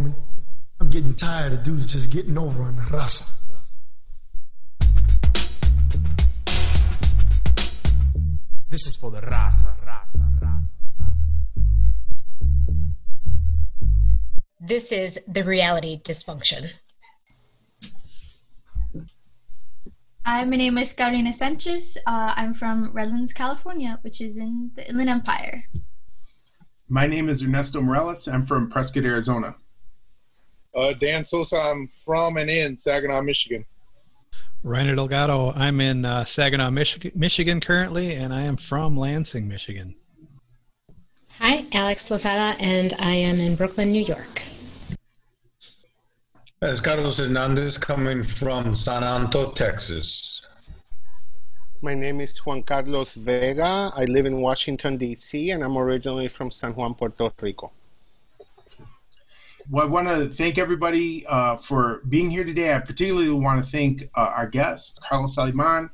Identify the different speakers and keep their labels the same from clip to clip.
Speaker 1: homie. I'm getting tired of dudes just getting over on the raza.
Speaker 2: This is for the raza, raza, raza.
Speaker 3: This is the reality dysfunction.
Speaker 4: Hi, my name is Carolina Sanchez. Uh, I'm from Redlands, California, which is in the Inland Empire.
Speaker 5: My name is Ernesto Morales. I'm from Prescott, Arizona.
Speaker 6: Uh, Dan Sosa. I'm from and in Saginaw, Michigan.
Speaker 7: Reiner Delgado. I'm in uh, Saginaw, Michigan, Michigan currently, and I am from Lansing, Michigan.
Speaker 3: Hi, Alex Lozada, and I am in Brooklyn, New York.
Speaker 8: As Carlos Hernandez coming from San Antonio, Texas.
Speaker 9: My name is Juan Carlos Vega. I live in Washington, D.C., and I'm originally from San Juan, Puerto Rico.
Speaker 5: Well, I want to thank everybody uh, for being here today. I particularly want to thank uh, our guest, Carlos Aleman.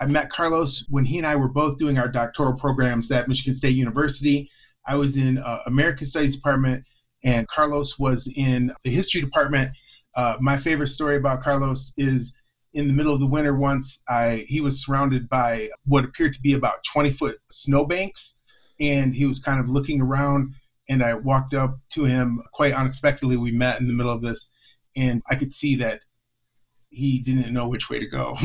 Speaker 5: I met Carlos when he and I were both doing our doctoral programs at Michigan State University. I was in uh, American Studies Department, and Carlos was in the History Department. Uh, my favorite story about Carlos is in the middle of the winter once I he was surrounded by what appeared to be about 20 foot snowbanks and he was kind of looking around and I walked up to him quite unexpectedly. We met in the middle of this, and I could see that he didn't know which way to go.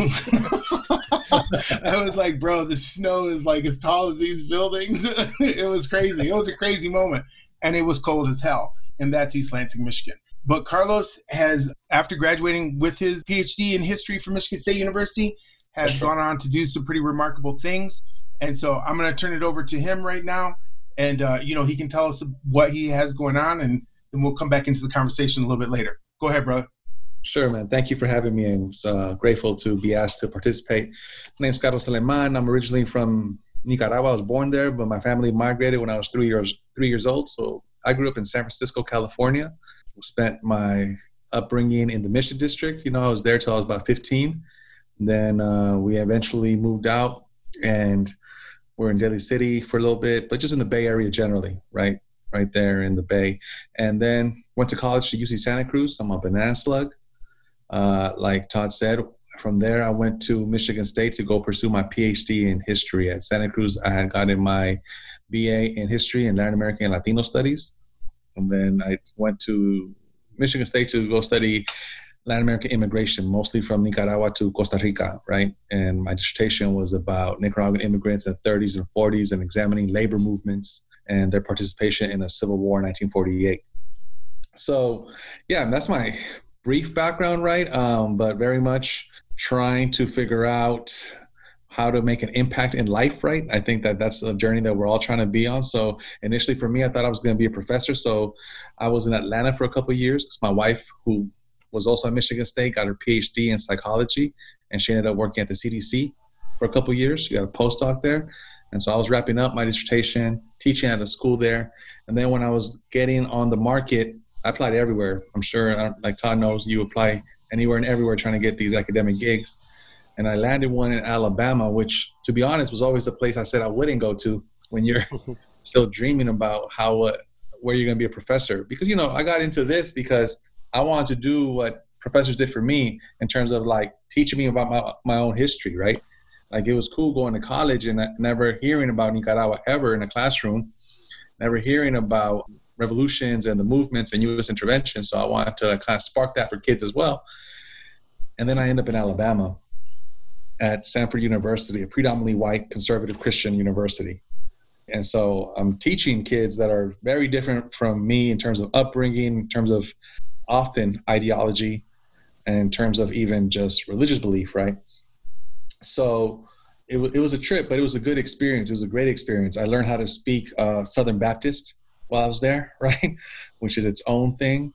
Speaker 5: I was like, bro, the snow is like as tall as these buildings. it was crazy. It was a crazy moment. And it was cold as hell. And that's East Lansing, Michigan. But Carlos has, after graduating with his PhD in history from Michigan State University, has gone on to do some pretty remarkable things. And so I'm going to turn it over to him right now and uh, you know he can tell us what he has going on, and then we'll come back into the conversation a little bit later. Go ahead, brother.
Speaker 10: Sure, man. Thank you for having me. I'm uh, grateful to be asked to participate. My name's Carlos Aleman. I'm originally from Nicaragua. I was born there, but my family migrated when I was three years three years old. So I grew up in San Francisco, California. Spent my upbringing in the Mission District. You know, I was there till I was about 15. Then uh, we eventually moved out and we're in Daly City for a little bit, but just in the Bay Area generally, right? Right there in the Bay. And then went to college to UC Santa Cruz. I'm a banana slug. Uh, like Todd said, from there I went to Michigan State to go pursue my PhD in history at Santa Cruz. I had gotten my BA in history and Latin American and Latino studies. And then I went to Michigan State to go study Latin American immigration, mostly from Nicaragua to Costa Rica, right? And my dissertation was about Nicaraguan immigrants in the 30s and 40s and examining labor movements and their participation in the Civil War in 1948. So, yeah, that's my brief background, right? Um, but very much trying to figure out how to make an impact in life, right? I think that that's a journey that we're all trying to be on. So initially for me, I thought I was going to be a professor. So I was in Atlanta for a couple years because my wife, who was also at Michigan State, got her PhD in psychology, and she ended up working at the CDC for a couple years. She got a postdoc there. And so I was wrapping up my dissertation, teaching at a school there. And then when I was getting on the market, I applied everywhere. I'm sure, like Todd knows, you apply anywhere and everywhere trying to get these academic gigs. And I landed one in Alabama, which, to be honest, was always the place I said I wouldn't go to when you're still dreaming about how, uh, where you're going to be a professor. Because, you know, I got into this because I wanted to do what professors did for me in terms of like teaching me about my, my own history, right? Like it was cool going to college and never hearing about Nicaragua ever in a classroom, never hearing about revolutions and the movements and U.S. intervention. So I wanted to kind of spark that for kids as well. And then I end up in Alabama at Samford University, a predominantly white conservative Christian university. And so I'm teaching kids that are very different from me in terms of upbringing, in terms of often ideology and in terms of even just religious belief, right? So it, w- it was a trip, but it was a good experience. It was a great experience. I learned how to speak uh, Southern Baptist while I was there, right? Which is its own thing.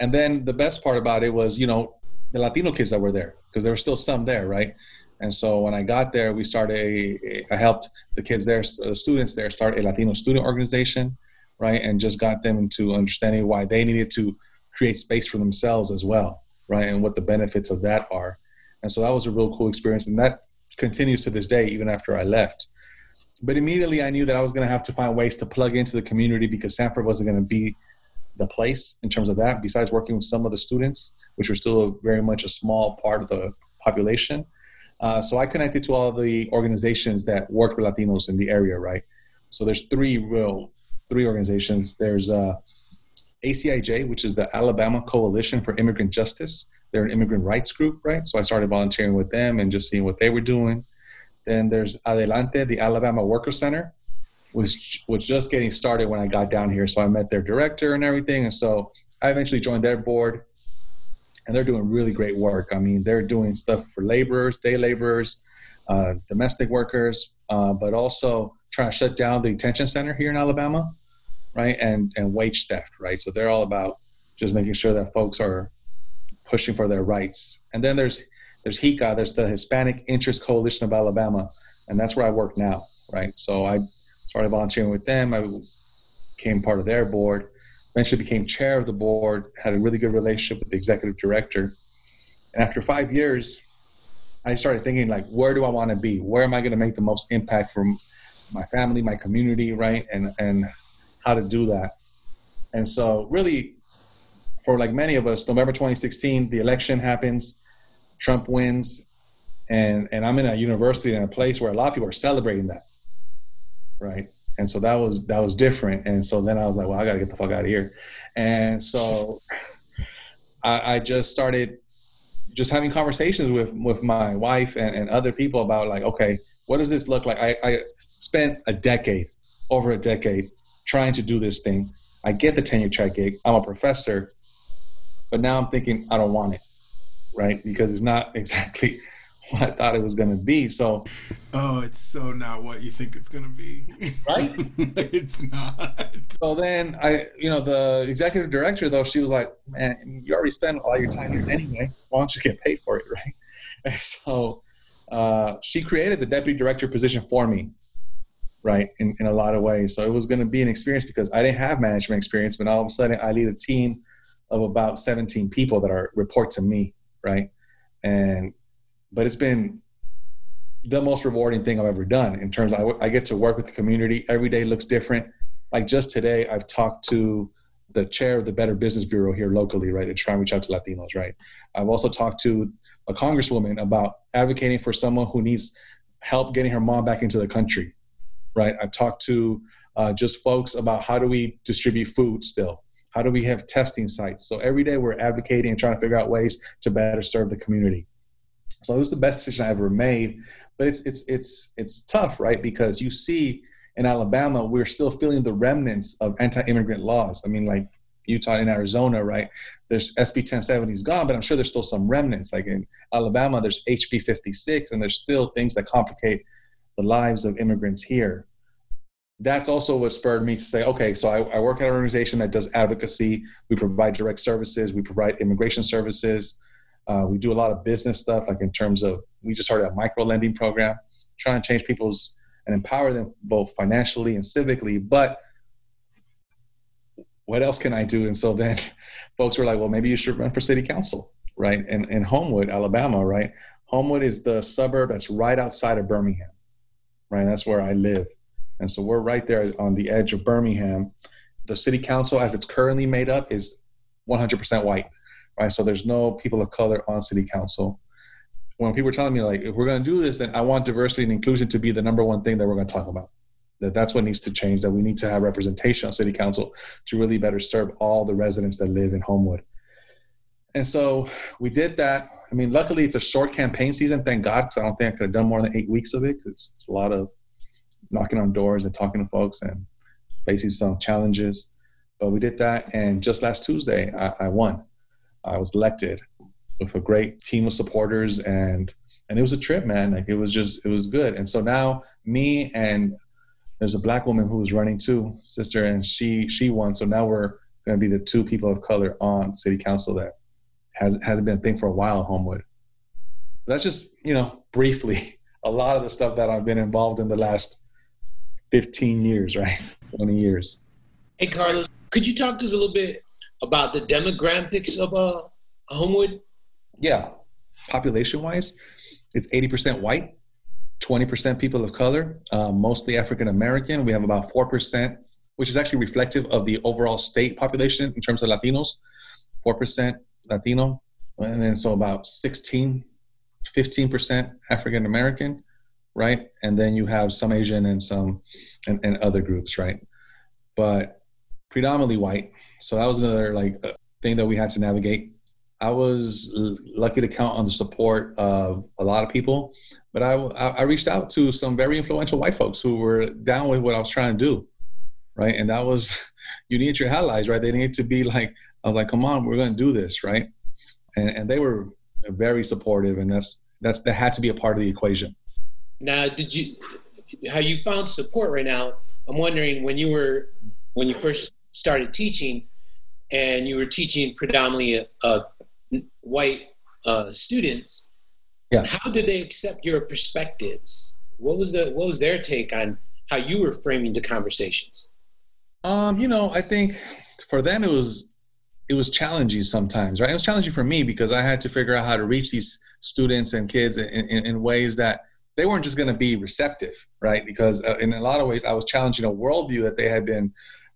Speaker 10: And then the best part about it was, you know, the Latino kids that were there, because there were still some there, right? And so when I got there, we started a, I helped the kids there, the students there, start a Latino student organization, right? And just got them into understanding why they needed to create space for themselves as well, right? And what the benefits of that are. And so that was a real cool experience. And that continues to this day, even after I left. But immediately I knew that I was going to have to find ways to plug into the community because Samford wasn't going to be the place in terms of that. Besides working with some of the students, which were still very much a small part of the population. Uh, so I connected to all the organizations that work with Latinos in the area, right? So there's three real three organizations. There's uh, ACIJ, which is the Alabama Coalition for Immigrant Justice. They're an immigrant rights group, right? So I started volunteering with them and just seeing what they were doing. Then there's Adelante, the Alabama Worker Center, which was just getting started when I got down here. So I met their director and everything. And so I eventually joined their board and they're doing really great work. I mean, they're doing stuff for laborers, day laborers, uh, domestic workers, uh, but also trying to shut down the detention center here in Alabama, right? And and wage theft, right? So they're all about just making sure that folks are pushing for their rights. And then there's there's HICA, there's the Hispanic Interest Coalition of Alabama, and that's where I work now, right? So I started volunteering with them. I became part of their board eventually became chair of the board, had a really good relationship with the executive director. And after five years, I started thinking like, where do I want to be? Where am I going to make the most impact for my family, my community, right? And and how to do that. And so really for like many of us, November 2016, the election happens, Trump wins, and and I'm in a university in a place where a lot of people are celebrating that. Right and so that was that was different and so then i was like well i gotta get the fuck out of here and so I, I, just started just having conversations with with my wife and, and, other people about like okay what does this look like I, I spent a decade over a decade trying to do this thing i get the tenure track gig i'm a professor but now i'm thinking i don't want it right because it's not exactly what I thought it was going to be. So,
Speaker 5: oh, it's so not what you think it's going to be,
Speaker 10: right?
Speaker 5: it's not.
Speaker 10: So then I, you know, the executive director though, she was like, "Man, you already spent all your time here anyway. Why don't you get paid for it, right?" And so uh, she created the deputy director position for me, right? In, in a lot of ways. So it was going to be an experience because I didn't have management experience, but all of a sudden I lead a team of about 17 people that are report to me, right? And but it's been the most rewarding thing I've ever done in terms of I, I, get to work with the community. Every day looks different. Like just today, I've talked to the chair of the Better Business Bureau here locally, right, to try and reach out to Latinos, right. I've also talked to a congresswoman about advocating for someone who needs help getting her mom back into the country, right. I've talked to uh, just folks about how do we distribute food still. How do we have testing sites? So every day we're advocating and trying to figure out ways to better serve the community. So it was the best decision I ever made. But it's it's it's it's tough, right? Because you see in Alabama, we're still feeling the remnants of anti-immigrant laws. I mean, like Utah and Arizona, right? There's SB 1070 is gone, but I'm sure there's still some remnants. Like in Alabama, there's HB 56, and there's still things that complicate the lives of immigrants here. That's also what spurred me to say, okay, so I, I work at an organization that does advocacy. We provide direct services. We provide immigration services. Uh, we do a lot of business stuff, like in terms of we just started a micro lending program, trying to change people's and empower them both financially and civically. But what else can I do? And so then folks were like, well, maybe you should run for city council, right? In, in Homewood, Alabama, right? Homewood is the suburb that's right outside of Birmingham, right? That's where I live. And so we're right there on the edge of Birmingham. The city council, as it's currently made up, is 100% white right? So there's no people of color on city council. When people are telling me like, if we're going to do this, then I want diversity and inclusion to be the number one thing that we're going to talk about. That that's what needs to change. That we need to have representation on city council to really better serve all the residents that live in Homewood. And so we did that. I mean, luckily it's a short campaign season. Thank God, because I don't think I could have done more than eight weeks of it. It's, it's a lot of knocking on doors and talking to folks and facing some challenges. But we did that, and just last Tuesday, I, I won. I was elected with a great team of supporters and and it was a trip, man. Like it was just it was good. And so now me and there's a black woman who was running too, sister, and she she won. So now we're going to be the two people of color on city council that has hasn't been a thing for a while. Homewood. That's just you know briefly a lot of the stuff that I've been involved in the last 15 years, right? 20 years.
Speaker 11: Hey, Carlos, could you talk to us a little bit about the demographics of uh, Homewood?
Speaker 10: Yeah, population wise, it's 80% white, 20% people of color, uh, mostly African American. We have about 4% which is actually reflective of the overall state population in terms of Latinos. Four percent Latino, and then so about 16, 15 percent African American, right? And then you have some Asian and some and, and other groups, right? But predominantly white. So that was another like uh, thing that we had to navigate. I was lucky to count on the support of a lot of people, but I, I reached out to some very influential white folks who were down with what I was trying to do, right? And that was you need your allies, right? They need to be like I was like, come on, we're going to do this, right? And, and they were very supportive, and that's that's that had to be a part of the equation.
Speaker 11: Now, did you how you found support right now? I'm wondering when you were when you first started teaching, and you were teaching predominantly uh, white uh, students.
Speaker 10: Yeah.
Speaker 11: How did they accept your perspectives? What was the what was their take on how you were framing the conversations?
Speaker 10: Um, you know, I think for them it was it was challenging sometimes, right? It was challenging for me because I had to figure out how to reach these students and kids in, in, in ways that they weren't just going to be receptive, right? Because uh, in a lot of ways, I was challenging a worldview that they had been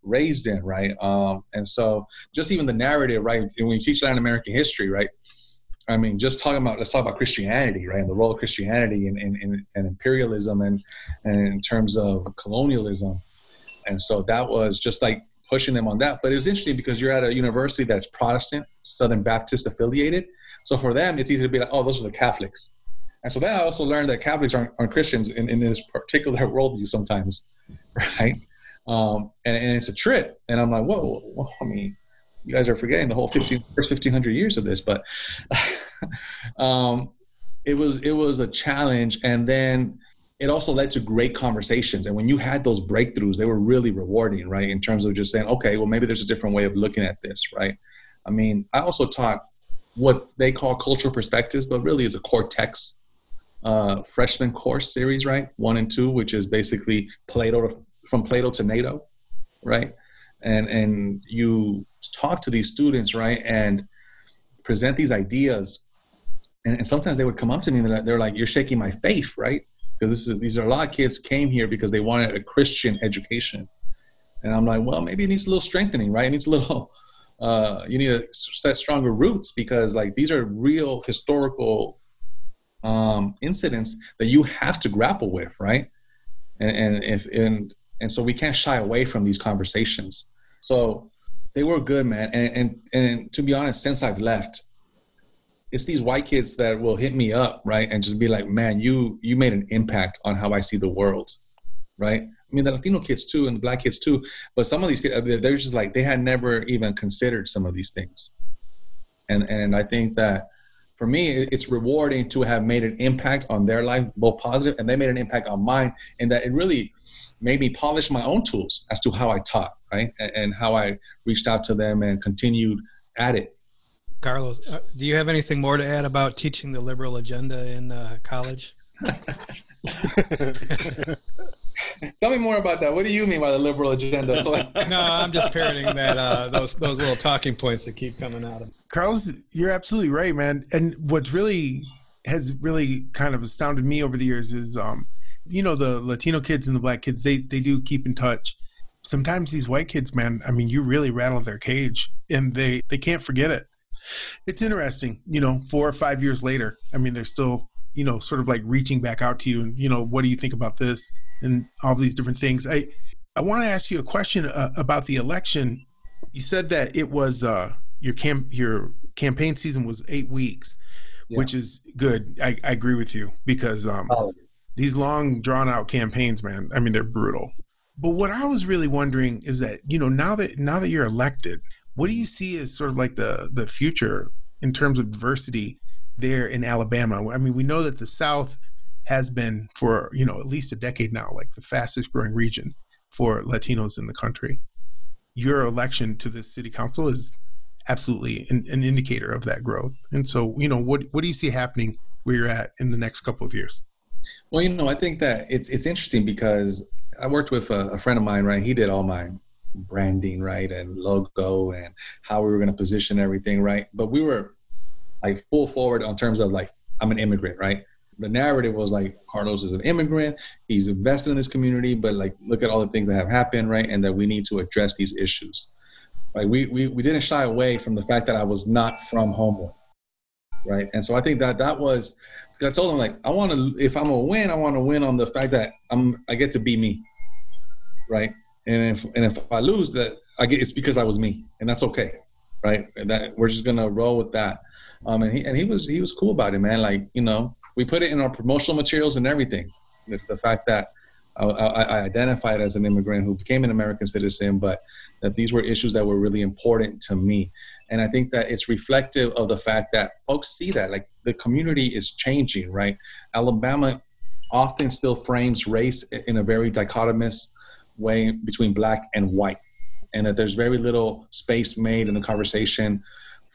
Speaker 10: raised in, right? Um, and so just even the narrative, right? When you teach Latin American history, right? I mean, just talking about let's talk about Christianity, right? And the role of Christianity in, in imperialism and, and in terms of colonialism. And so that was just like pushing them on that. But it was interesting because you're at a university that's Protestant, Southern Baptist affiliated. So for them, it's easy to be like, oh, those are the Catholics. And so then I also learned that Catholics aren't, aren't Christians in, in this particular worldview sometimes, right? Um, and, and it's a trip. And I'm like, whoa, whoa, I mean, you guys are forgetting the whole 15, first 1500 years of this. But um, it was it was a challenge. And then it also led to great conversations. And when you had those breakthroughs, they were really rewarding, right? In terms of just saying, okay, well, maybe there's a different way of looking at this, right? I mean, I also taught what they call cultural perspectives, but really is a Cortex uh, freshman course series, right? One and two, which is basically Plato to, from Plato to NATO, right? And and you talk to these students, right, and present these ideas, and, and sometimes they would come up to me and they're, like, "You're shaking my faith," right? because this is these are a lot of kids came here because they wanted a Christian education, and I'm like, well, maybe it needs a little strengthening, right? It needs a little. Uh, you need to set stronger roots because like these are real historical um, incidents that you have to grapple with, right? And, and if and and so we can't shy away from these conversations. So they were good, man. And and and to be honest, since I've left, it's these white kids that will hit me up, right, and just be like, "Man, you you made an impact on how I see the world," right? I mean, the Latino kids too, and the black kids too. But some of these kids, they're just like they had never even considered some of these things, and and I think that for me, it's rewarding to have made an impact on their life, both positive, and they made an impact on mine, and that it really made me polish my own tools as to how I taught, right, and how I reached out to them and continued at it
Speaker 7: Carlos, uh, do you have anything more to add about teaching the liberal agenda in uh, college?
Speaker 10: Tell me more about that. What do you mean by the liberal agenda? So,
Speaker 7: no, I'm just parroting that uh, those those little talking points that keep coming out of.
Speaker 5: Carlos, you're absolutely right, man. And what's really has really kind of astounded me over the years is, um, you know, the Latino kids and the black kids. They they do keep in touch. Sometimes these white kids, man. I mean, you really rattle their cage, and they they can't forget it it's interesting, you know, four or five years later. I mean, they're still, you know, sort of like reaching back out to you and, you know, what do you think about this and all these different things. I, I want to ask you a question uh, about the election. You said that it was uh, your camp, your campaign season was eight weeks, yeah. which is good. I, I, agree with you because um, oh. These long drawn out campaigns, man. I mean, they're brutal. But what I was really wondering is that you know now that now that you're elected, what do you see as sort of like the the future in terms of diversity there in Alabama? I mean, we know that the South has been for you know at least a decade now, like the fastest growing region for Latinos in the country. Your election to this city council is absolutely an, an indicator of that growth. And so, you know, what what do you see happening where you're at in the next couple of years?
Speaker 10: Well, you know, I think that it's it's interesting because I worked with a, a friend of mine, right? He did all my branding right and logo and how we were going to position everything right but we were like full forward on terms of like i'm an immigrant right the narrative was like Carlos is an immigrant, he's invested in this community, but like look at all the things that have happened, right? And that we need to address these issues. Like we we, we didn't shy away from the fact that I was not from Homewood. Right. And so I think that that was I told him like I want to if I'm gonna win, I want to win on the fact that I'm I get to be me. Right. And if and if I lose that I get it's because I was me. And that's okay. Right. And that we're just gonna roll with that. Um and he and he was he was cool about it, man. Like, you know, we put it in our promotional materials and everything. The, the fact that I, I, I, identified as an immigrant who became an American citizen, but that these were issues that were really important to me. And I think that it's reflective of the fact that folks see that, like the community is changing, right? Alabama often still frames race in a very dichotomous way between black and white, and that there's very little space made in the conversation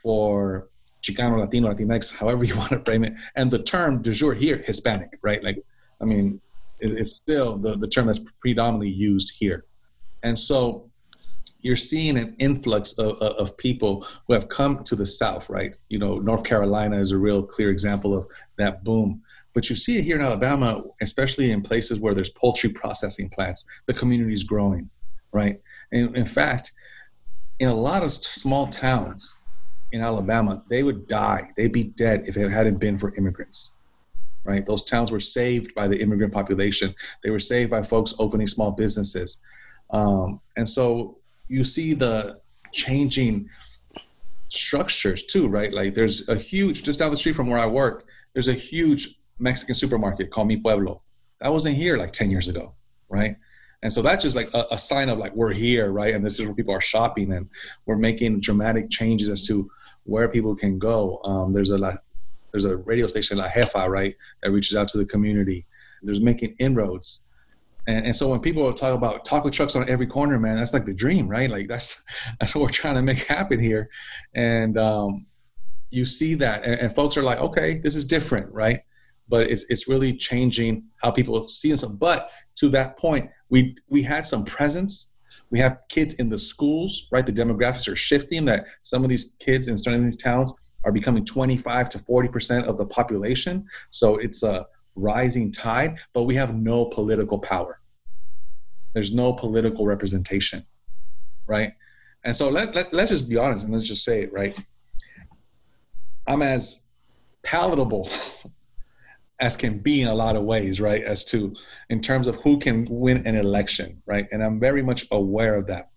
Speaker 10: for Chicano, Latino, Latinx, however you want to frame it. And the term de jour here, Hispanic, right? Like, I mean, it's still the, the term that's predominantly used here. And so you're seeing an influx of, of people who have come to the South, right? You know, North Carolina is a real clear example of that boom. But you see it here in Alabama, especially in places where there's poultry processing plants, the community is growing, right? And in fact, in a lot of small towns in Alabama, they would die, they'd be dead if it hadn't been for immigrants right? Those towns were saved by the immigrant population. They were saved by folks opening small businesses. Um, and so you see the changing structures too, right? Like there's a huge, just down the street from where I worked, there's a huge Mexican supermarket called Mi Pueblo. That wasn't here like 10 years ago, right? And so that's just like a, a sign of like we're here, right? And this is where people are shopping and we're making dramatic changes as to where people can go. Um, there's a there's a radio station La Jefa, right, that reaches out to the community. There's making inroads. And, and so when people talk about taco trucks on every corner, man, that's like the dream, right? Like that's that's what we're trying to make happen here. And um, you see that, and, and folks are like, okay, this is different, right? But it's it's really changing how people see themselves. But to that point, we we had some presence. We have kids in the schools, right? The demographics are shifting. That some of these kids in certain of these towns are becoming 25 to 40% of the population. So it's a rising tide, but we have no political power. There's no political representation, right? And so let, let, let's just be honest and let's just say it, right? I'm as palatable as can be in a lot of ways, right? As to in terms of who can win an election, right? And I'm very much aware of that,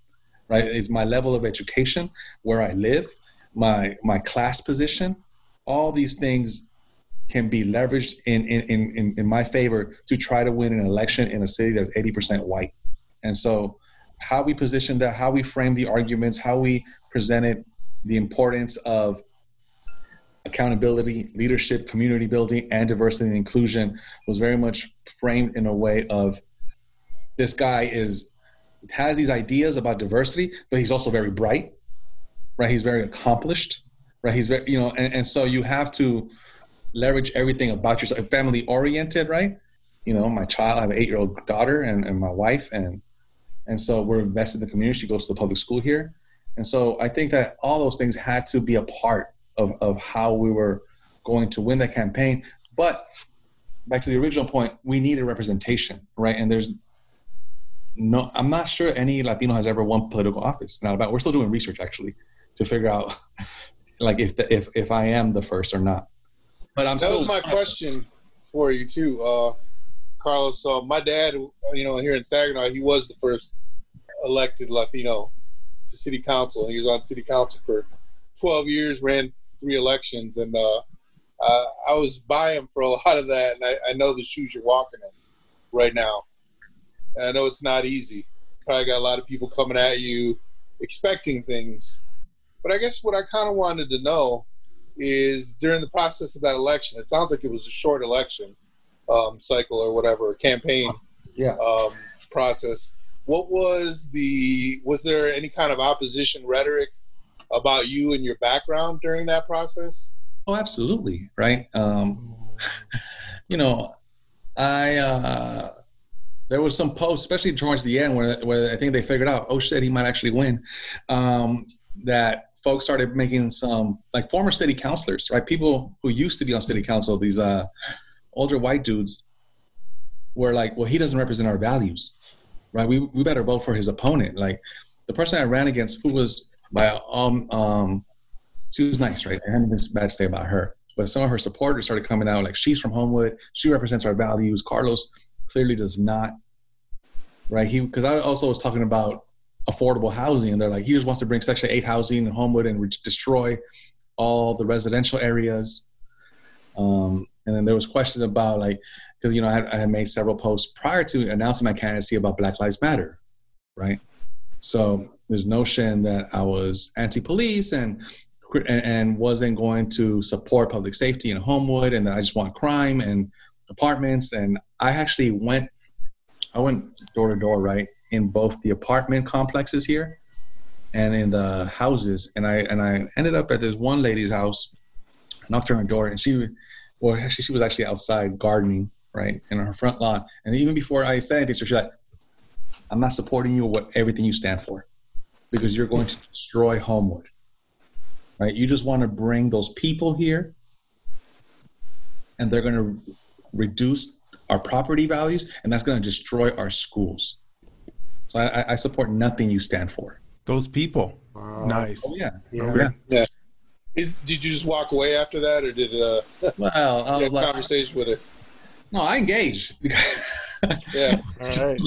Speaker 10: right? Is my level of education, where I live, my my class position, all these things can be leveraged in in, in, in my favor to try to win an election in a city that's 80% white. And so how we position that, how we frame the arguments, how we presented the importance of accountability, leadership, community building, and diversity and inclusion was very much framed in a way of this guy is has these ideas about diversity, but he's also very bright right? He's very accomplished, right? He's very, you know, and, and so you have to leverage everything about yourself, family oriented, right? You know, my child, I have an eight year old daughter and, and my wife, and and so we're invested in the community. She goes to the public school here. And so I think that all those things had to be a part of, of how we were going to win that campaign. But back to the original point, we needed representation, right? And there's no, I'm not sure any Latino has ever won political office. Now, about we're still doing research actually to figure out like if the, if if I am the first or not. But I'm
Speaker 6: that was my question for you too, uh, Carlos. So my dad, you know, here in Saginaw, he was the first elected Latino to city council. He was on city council for 12 years, ran three elections, and uh, uh, I was by him for a lot of that. And I, I know the shoes you're walking in right now. And I know it's not easy. Probably got a lot of people coming at you expecting things but I guess what I kind of wanted to know is during the process of that election, it sounds like it was a short election um, cycle or whatever, campaign
Speaker 10: yeah.
Speaker 6: um, process. What was the, was there any kind of opposition rhetoric about you and your background during that process?
Speaker 10: Oh, absolutely. Right. Um, you know, I, uh, there was some posts, especially towards the end, where, where I think they figured out, oh shit, he might actually win. Um, that folks started making some like former city councilors, right? People who used to be on city council, these uh, older white dudes were like, well, he doesn't represent our values, right? We, we better vote for his opponent. Like the person I ran against, who was by um um, she was nice, right? I had nothing bad to say about her. But some of her supporters started coming out like she's from Homewood, she represents our values. Carlos clearly does not, right? He because I also was talking about affordable housing, and they're like he just wants to bring Section Eight housing in Homewood and re- destroy all the residential areas. Um, and then there was questions about like because you know I had, I had made several posts prior to announcing my candidacy about Black Lives Matter, right? So there's notion that I was anti-police and and wasn't going to support public safety in Homewood, and that I just want crime and apartments. And I actually went, I went door to door, right, in both the apartment complexes here and in the houses. And I and I ended up at this one lady's house, knocked on her door, and she, well, actually, she was actually outside gardening, right, in her front lawn. And even before I said anything, so she's like, "I'm not supporting you with everything you stand for, because you're going to destroy Homewood." right? You just want to bring those people here, and they're going to reduce our property values, and that's going to destroy our schools. So I, I support nothing you stand for.
Speaker 5: Those people, nice.
Speaker 10: Oh, yeah,
Speaker 6: Yeah.
Speaker 10: yeah.
Speaker 6: Yeah. Is, did you just walk away after that, or did uh,
Speaker 10: Well, I was like,
Speaker 6: conversation with her?
Speaker 10: no, I engaged.
Speaker 6: Yeah.
Speaker 9: All right.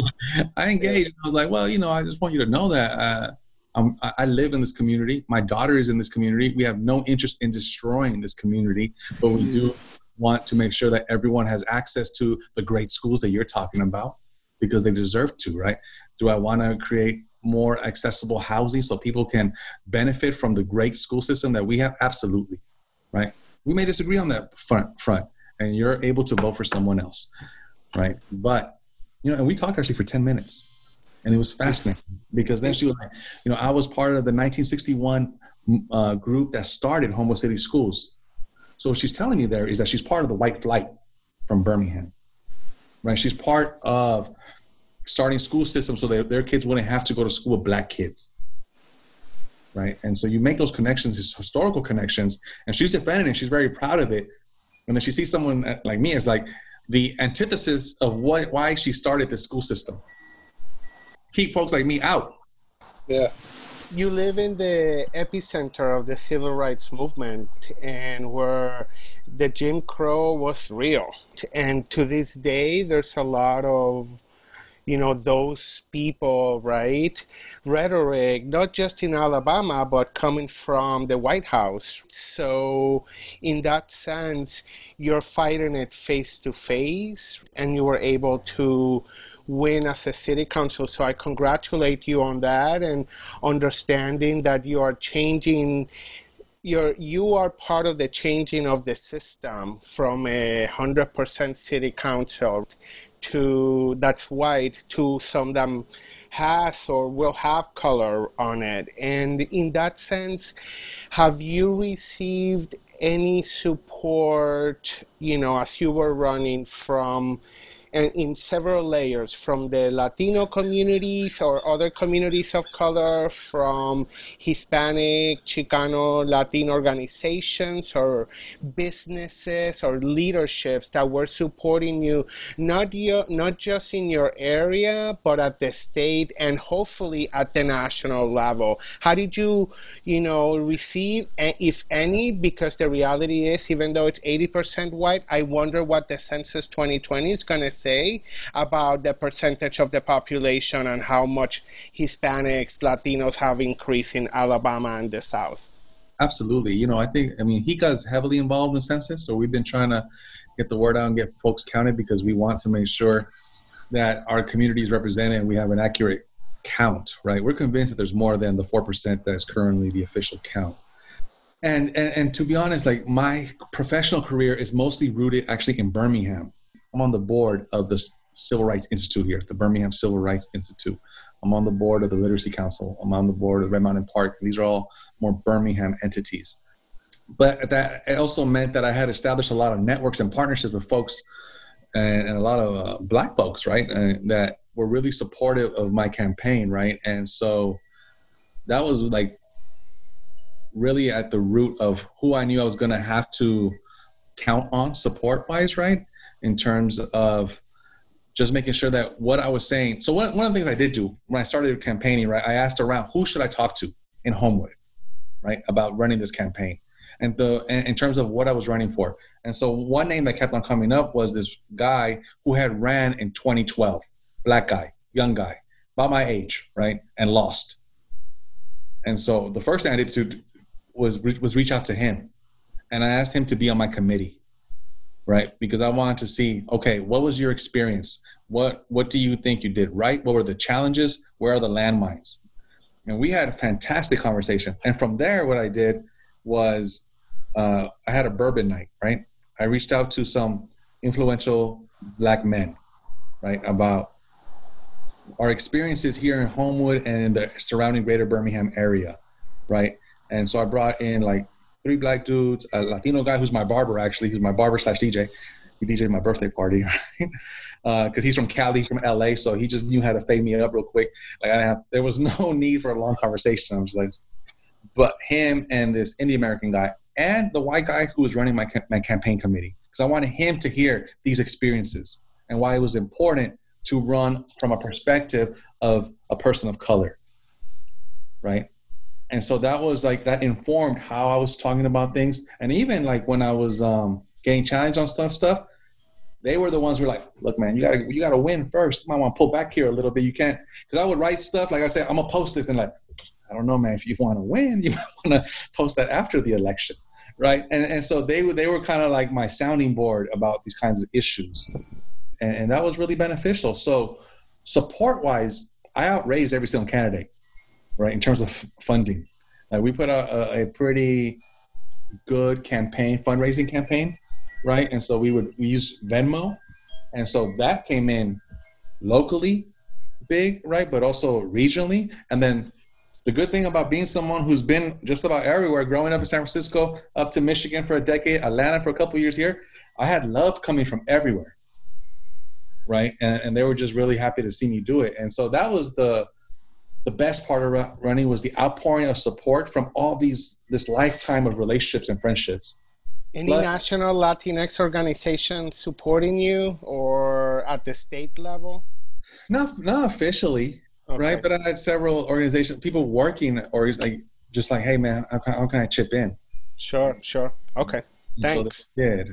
Speaker 10: I engaged. I was like, well, you know, I just want you to know that uh, I'm, I- I live in this community. My daughter is in this community. We have no interest in destroying this community, but we do want to make sure that everyone has access to the great schools that you're talking about because they deserve to, right? Do I want to create more accessible housing so people can benefit from the great school system that we have? Absolutely, right? We may disagree on that front, front, and you're able to vote for someone else, right? But you know, and we talked actually for 10 minutes and it was fascinating because then she was like, you know, I was part of the 1961 uh, group that started Homewood City Schools. So she's telling me there is that she's part of the white flight from Birmingham, right? She's part of starting school systems so that their kids wouldn't have to go to school with black kids, right? And so you make those connections, these historical connections, and she's defending it. She's very proud of it. And then she sees someone uh, like me as like the antithesis of what why she started this school system. Keep folks like me out.
Speaker 6: Yeah.
Speaker 9: you live in the epicenter of the civil rights movement and where the Jim Crow was real. And to this day, there's a lot of, you know, those people, right? Rhetoric, not just in Alabama, but coming from the White House. So, in that sense, you're fighting it face to face and you were able to win as a city council. So I congratulate you on that and understanding that you are changing you're you are part of the changing of the system from a hundred percent city council to that's white to some that has or will have color on it. And in that sense, have you received any support, you know, as you were running from and in several layers from the Latino communities or other communities of color, from Hispanic, Chicano, Latin organizations or businesses or leaderships that were supporting you, not you, not just in your area, but at the state and hopefully at the national level. How did you, you know, receive, eh, if any? Because the reality is, even though it's 80% white, I wonder what the census 2020 is going to say about the percentage of the population and how much Hispanics, Latinos have increased in Alabama and the South.
Speaker 10: Absolutely. You know, I think, I mean, got heavily involved in census, so we've been trying to get the word out and get folks counted because we want to make sure that our community is represented and we have an accurate count, right? We're convinced that there's more than the 4% that is currently the official count. And, and, and to be honest, like my professional career is mostly rooted actually in Birmingham. I'm on the board of the Civil Rights Institute here, the Birmingham Civil Rights Institute. I'm on the board of the Literacy Council. I'm on the board of Red Mountain Park. These are all more Birmingham entities. But that also meant that I had established a lot of networks and partnerships with folks and, and a lot of uh, black folks, right, uh, that were really supportive of my campaign, right? And so that was like really at the root of who I knew I was going to have to count on support wise, right? In terms of just making sure that what I was saying. So one, one of the things I did do when I started campaigning, right, I asked around who should I talk to in Homewood, right, about running this campaign, and the in, terms of what I was running for. And so one name that kept on coming up was this guy who had ran in 2012, black guy, young guy, about my age, right, and lost. And so the first thing I did to was was reach out to him, and I asked him to be on my committee, right, because I wanted to see, okay, what was your experience? What what do you think you did right? What were the challenges? Where are the landmines? And we had a fantastic conversation. And from there, what I did was uh, I had a bourbon night, right? I reached out to some influential black men, right, about our experiences here in Homewood and in the surrounding greater Birmingham area, right? And so I brought in like three black dudes, a Latino guy who's my barber actually, who's my barber slash DJ. He DJed my birthday party, right? Because uh, he's from Cali, from LA, so he just knew how to fade me up real quick. Like I have, there was no need for a long conversation. I was like, but him and this Indian American guy and the white guy who was running my my campaign committee, because I wanted him to hear these experiences and why it was important to run from a perspective of a person of color right and so that was like that informed how i was talking about things. And even like when i was um, getting challenged on stuff stuff they were the ones who were like look man you gotta you gotta win first. You might want to pull back here a little bit. You can't because i would write stuff like i said i'm gonna post this and like i don't know man if you want to win you might want to post that after the election right? And, and so they were they were kind of like my sounding board about these kinds of issues. And, and that was really beneficial. So support wise, I outraised every single candidate, right? In terms of funding, uh, we put out a, a, pretty good campaign, fundraising campaign, right? And so we would we use Venmo, and so that came in locally big, right? But also regionally, and then the good thing about being someone who's been just about everywhere, growing up in San Francisco, up to Michigan for a decade, Atlanta for a couple years here, I had love coming from everywhere right? And, and they were just really happy to see me do it. And so that was the the best part of running was the outpouring of support from all these this lifetime of relationships and friendships.
Speaker 9: Any but, national Latinx organization supporting you, or at the state level?
Speaker 10: Not not officially, okay. right? But I had several organizations, people working, or like just like, hey man, how can, how can I chip in?
Speaker 9: Sure, sure. Okay, thanks.
Speaker 10: So they did,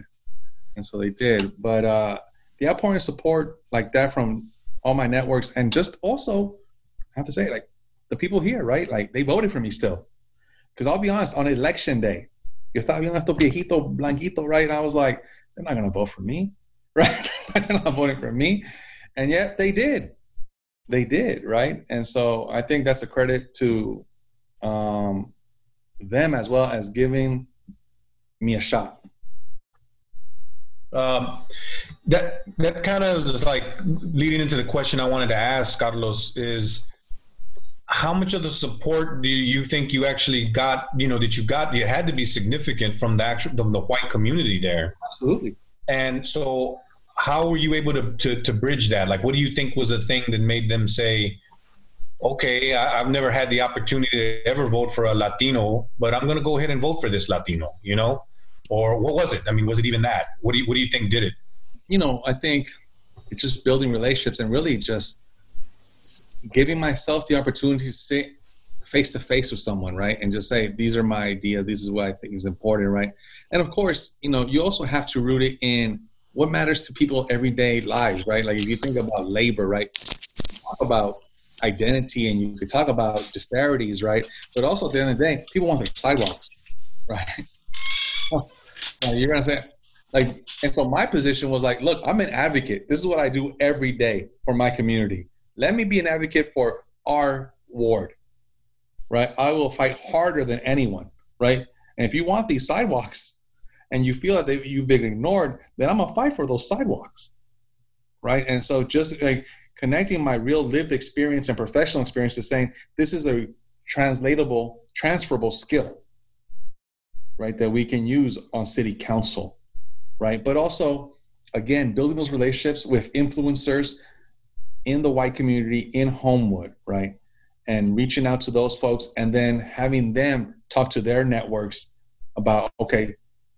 Speaker 10: and so they did. But uh, the outpouring of support like that from all my networks and just also I have to say like the people here, right? Like they voted for me still. Because I'll be honest, on election day, yo estaba viendo esto viejito, blanquito, right? And I was like, they're not gonna vote for me, right? they're not voting for me. And yet they did. They did, right? And so I think that's a credit to um, them as well as giving me a shot.
Speaker 8: Um, that that kind of is like leading into the question I wanted to ask Carlos is how much of the support do you think you actually got you know that you got you had to be significant from the actual from the white community there?
Speaker 10: Absolutely.
Speaker 8: And so how were you able to, to, to bridge that? Like what do you think was the thing that made them say okay I, have never had the opportunity to ever vote for a latino but i'm going to go ahead and vote for this latino you know? Or what was it? I mean was it even that? What do you what do you think did it?
Speaker 10: You know, I think it's just building relationships and really just giving myself the opportunity to sit face to face with someone, right? And just say, these are my ideas. This is what I think is important, right? And of course, you know, you also have to root it in what matters to people everyday lives, right? Like if you think about labor, right? Talk about identity and you could talk about disparities, right? But also at the end of the day, people want their sidewalks, right? you're gonna say, like, and so my position was like, look, I'm an advocate. This is what I do every day for my community. Let me be an advocate for our ward, right? I will fight harder than anyone, right? And if you want these sidewalks and you feel that you've been ignored, then I'm gonna fight for those sidewalks, right? And so just like connecting my real lived experience and professional experience to saying this is a translatable, transferable skill, right? That we can use on city council right? But also, again, building those relationships with influencers in the white community in Homewood, right? And reaching out to those folks and then having them talk to their networks about, okay,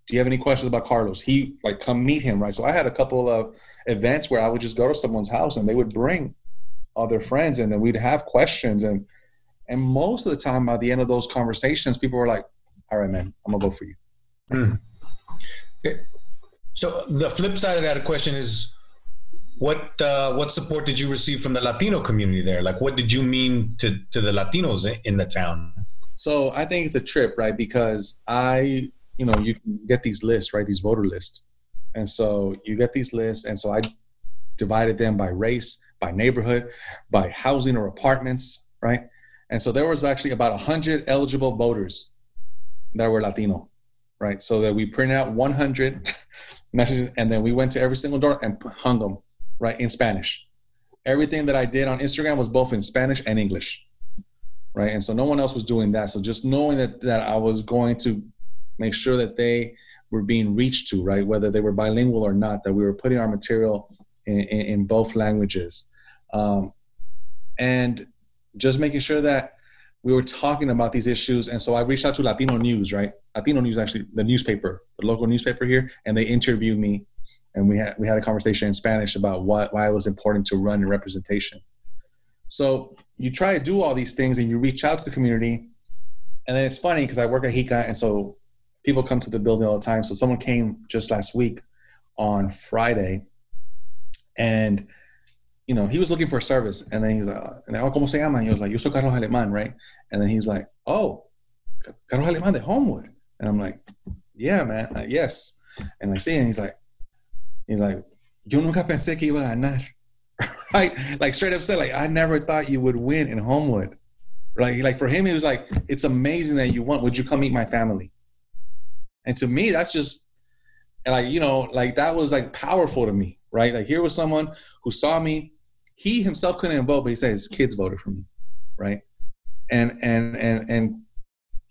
Speaker 10: do you have any questions about Carlos? He like come meet him, right? So I had a couple of events where I would just go to someone's house and they would bring other friends and then we'd have questions and and most of the time by the end of those conversations, people were like, All right, man, I'm gonna vote for you.
Speaker 8: Mm. So the flip side of that question is what uh, what support did you receive from the Latino community there? Like, what did you mean to to the Latinos in the town?
Speaker 10: So I think it's a trip, right? Because I, you know, you get these lists, right? These voter lists, and so you get these lists, and so I divided them by race, by neighborhood, by housing or apartments, right? And so there was actually about hundred eligible voters that were Latino, right? So that we printed out 100 messages, and then we went to every single door and hung them right in Spanish. Everything that I did on Instagram was both in Spanish and English, right? And so no one else was doing that. So just knowing that that I was going to make sure that they were being reached to, right, whether they were bilingual or not, that we were putting our material in, in, in both languages, um, and just making sure that we were talking about these issues. And so I reached out to Latino News, right? Latino News, actually, the newspaper, the local newspaper here, and they interviewed me and we had we had a conversation in Spanish about what why it was important to run in representation. So you try to do all these things and you reach out to the community, and then it's funny because I work at HICA, and so people come to the building all the time. So someone came just last week on Friday, and you know he was looking for a service, and then he was like, "Oh, cómo se llama?" And he was like, "Yo soy Carlos Alemán, right?" And then he's like, "Oh, Carlos Alemán de Homewood," and I'm like, "Yeah, man, uh, yes." And I see, and he's like, He's like, yo nunca pensé que iba a ganar. right? Like straight up said, like, I never thought you would win in Homewood. Like, like for him, he was like, it's amazing that you won. Would you come meet my family? And to me, that's just like, you know, like that was like powerful to me, right? Like here was someone who saw me. He himself couldn't vote, but he said his kids voted for me, right? And and and and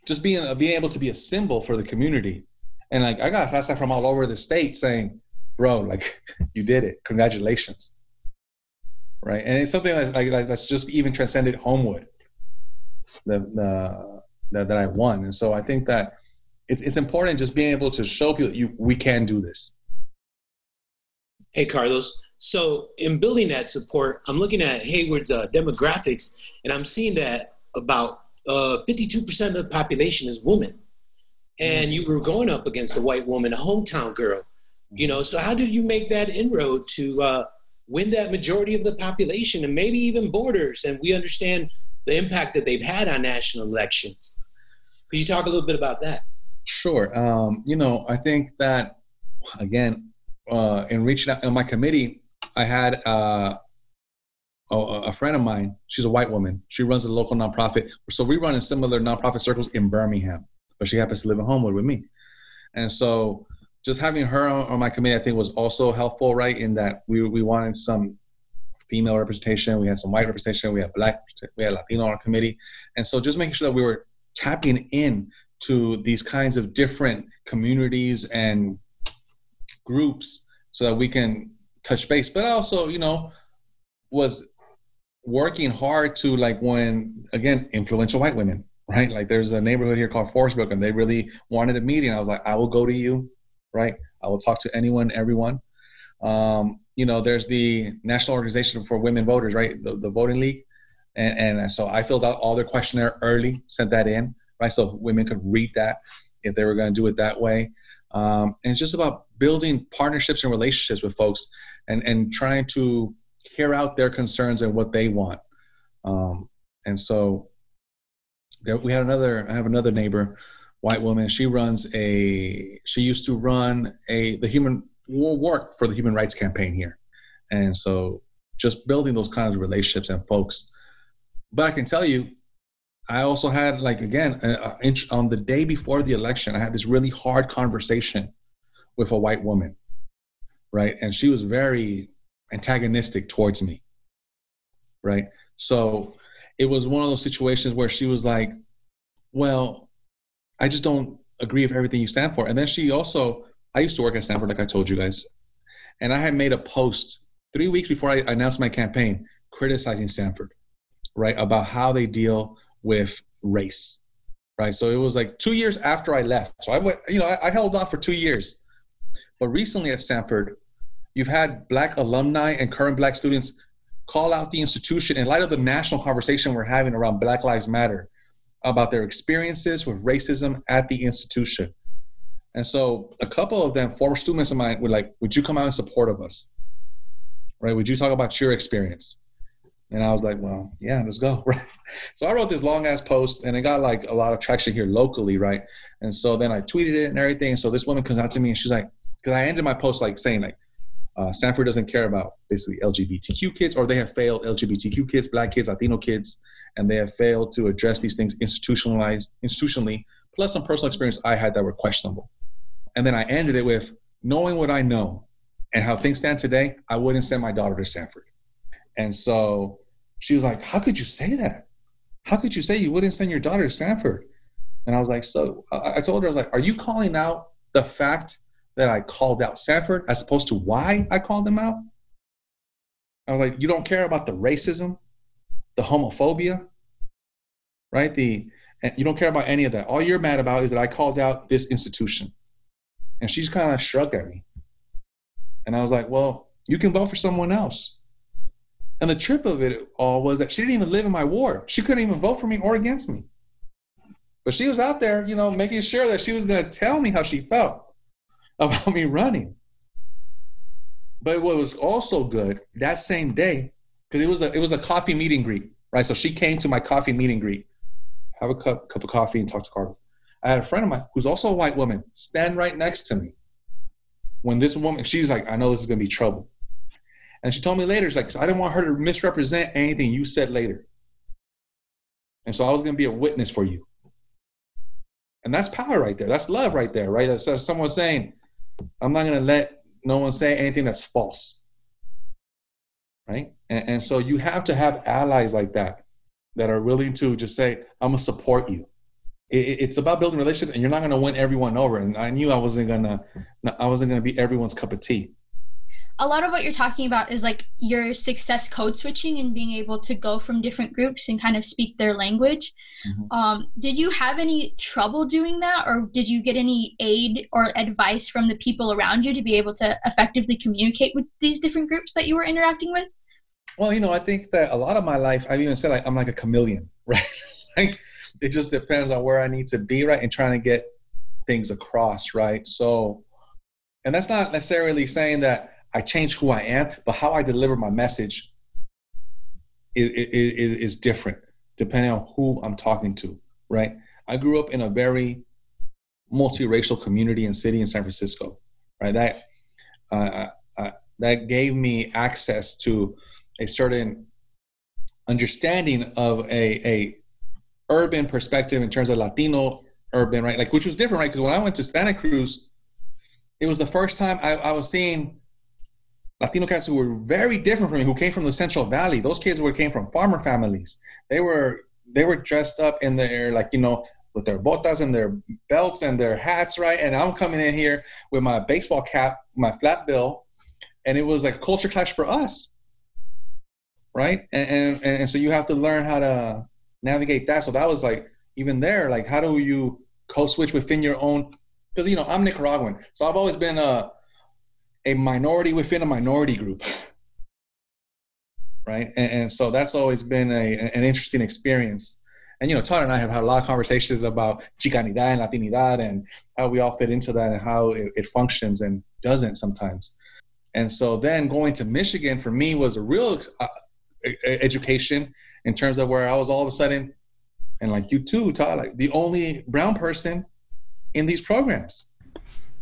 Speaker 10: just being being able to be a symbol for the community. And like I got raza from all over the state saying, bro, like you did it. Congratulations. Right. And it's something that's like, like that's just even transcended Homewood, the, the, that, that I won. And so I think that it's, it's important just being able to show people that you, we can do this.
Speaker 11: Hey, Carlos. So in building that support, I'm looking at Homewood's uh, demographics and I'm seeing that about uh, 52% of the population is women. And you were going up against a white woman, a hometown girl you know so how did you make that inroad to uh, win that majority of the population and maybe even borders? And we understand the impact that they've had on national elections. Could you talk a little bit about that?
Speaker 10: Sure. Um, you know i think that again uh, in reaching out on my committee i had uh, a, a friend of mine. She's a white woman. She runs a local nonprofit. So we run in similar nonprofit circles in birmingham but she happens to live in homewood with me. And so just having her on, my committee, I think, was also helpful, right? In that we we wanted some female representation, we had some white representation, we had black, we had Latino on our committee, and so just making sure that we were tapping in to these kinds of different communities and groups so that we can touch base. But also you know was working hard to like when again influential white women right? Like there's a neighborhood here called Forestbrook and they really wanted a meeting. I was like i will go to you right? I will talk to anyone, everyone. Um, you know, there's the National Organization for Women Voters, right? The, the Voting League. And, and so I filled out all their questionnaire early, sent that in, right? So women could read that if they were going to do it that way. Um, and it's just about building partnerships and relationships with folks and, and trying to hear out their concerns and what they want. Um, and so there, we had another, I have another neighbor white woman. She runs a. She used to run a the human work for the human rights campaign here, and so just building those kinds of relationships and folks. But I can tell you, I also had like again a, a, on the day before the election, I had this really hard conversation with a white woman, right, and she was very antagonistic towards me, right. So it was one of those situations where she was like, "Well, I just don't agree with everything you stand for. And then she also, I used to work at Stanford, like I told you guys, and I had made a post three weeks before I announced my campaign criticizing Stanford, right, about how they deal with race, right? So it was like two years after I left. So I went, you know, I, held on for two years. But recently at Stanford, you've had black alumni and current black students call out the institution in light of the national conversation we're having around Black Lives Matter about their experiences with racism at the institution. And so a couple of them, former students of mine, were like, Would you come out in support of us? Right? Would you talk about your experience? And I was like, Well, yeah, let's go. Right. So I wrote this long ass post and it got like a lot of traction here locally, right? And so then I tweeted it and everything. So this woman comes out to me and she's like, because I ended my post like saying like uh, Stanford doesn't care about basically LGBTQ kids, or they have failed LGBTQ kids, Black kids, Latino kids, and they have failed to address these things institutionalized, institutionally. Plus some personal experience I had that were questionable. And then I ended it with knowing what I know and how things stand today, I wouldn't send my daughter to Stanford. And so she was like, How could you say that? How could you say you wouldn't send your daughter to Stanford? And I was like, So I told her, I was like, Are you calling out the fact that I called out Stanford as opposed to why I called them out? I was like, You don't care about the racism, the homophobia, right? The you don't care about any of that. All you're mad about is that I called out this institution. And she's kind of shrugged at me. And I was like, well, you can vote for someone else. And the trip of it all was that she didn't even live in my ward. She couldn't even vote for me or against me. But she was out there, you know, making sure that she was going to tell me how she felt about me running. But what was also good that same day, because it was a it was a coffee meeting greet, right? So she came to my coffee meeting greet, have a cup cup of coffee and talk to Carlos. I had a friend of mine who's also a white woman stand right next to me. When this woman, she's like, I know this is gonna be trouble. And she told me later, it's like, I didn't want her to misrepresent anything you said later. And so I was gonna be a witness for you. And that's power right there. That's love right there, right? That's, that's someone saying, I'm not gonna let no one say anything that's false. Right? And, and so you have to have allies like that that are willing to just say, I'm gonna support you. It, it's about building relationship and you're not going to win everyone over. And i knew i wasn't going to i wasn't going to be everyone's cup of tea.
Speaker 4: A lot of what you're talking about is like your success code switching and being able to go from different groups and kind of speak their language. Mm-hmm. um, did you have any trouble doing that or did you get any aid or advice from the people around you to be able to effectively communicate with these different groups that you were interacting with
Speaker 10: well you know i think that a lot of my life i've even said like, i'm like a chameleon right like it just depends on where I need to be, right? And trying to get things across, right? So, and that's not necessarily saying that I change who I am, but how I deliver my message is, is, is different depending on who I'm talking to, right? I grew up in a very multiracial community and city in San Francisco, right? That uh, uh, that gave me access to a certain understanding of a, a urban perspective in terms of Latino urban, right? Like, which was different, right? Because when I went to Santa Cruz, it was the first time I, I, was seeing Latino cats who were very different from me, who came from the Central Valley. Those kids were came from farmer families. They were they were dressed up in their like you know with their botas and their belts and their hats, right? And I'm coming in here with my baseball cap, my flat bill, and it was like culture clash for us, right? And and, and so you have to learn how to navigate that. So that was like even there, like how do you code switch within your own? Because you know I'm Nicaraguan, so I've always been a a minority within a minority group, right? And, and, so that's always been a, an interesting experience. And you know, Todd and I have had a lot of conversations about Chicanidad and Latinidad and how we all fit into that and how it, it functions and doesn't sometimes. And so then going to Michigan for me was a real uh, education in terms of where I was all of a sudden, and like you too, Todd, like the only brown person in these programs.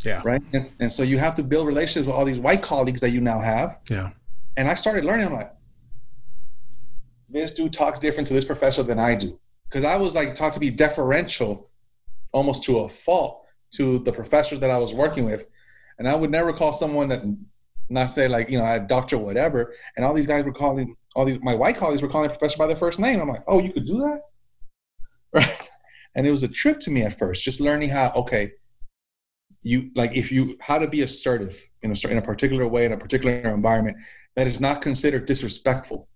Speaker 1: Yeah.
Speaker 10: Right. And, and so you have to build relationships with all these white colleagues that you now have.
Speaker 1: Yeah.
Speaker 10: And I started learning. I'm like, this dude talks different to this professor than I do. Because I was like taught to be deferential almost to a fault to the professors that I was working with. And I would never call someone that not say like, you know, I had doctor whatever. And all these guys were calling all these my white colleagues were calling professor by their first name. I'm like, oh, you could do that, right? And it was a trip to me at first, just learning how okay, you like if you how to be assertive in a certain in a particular way in a particular environment that is not considered disrespectful.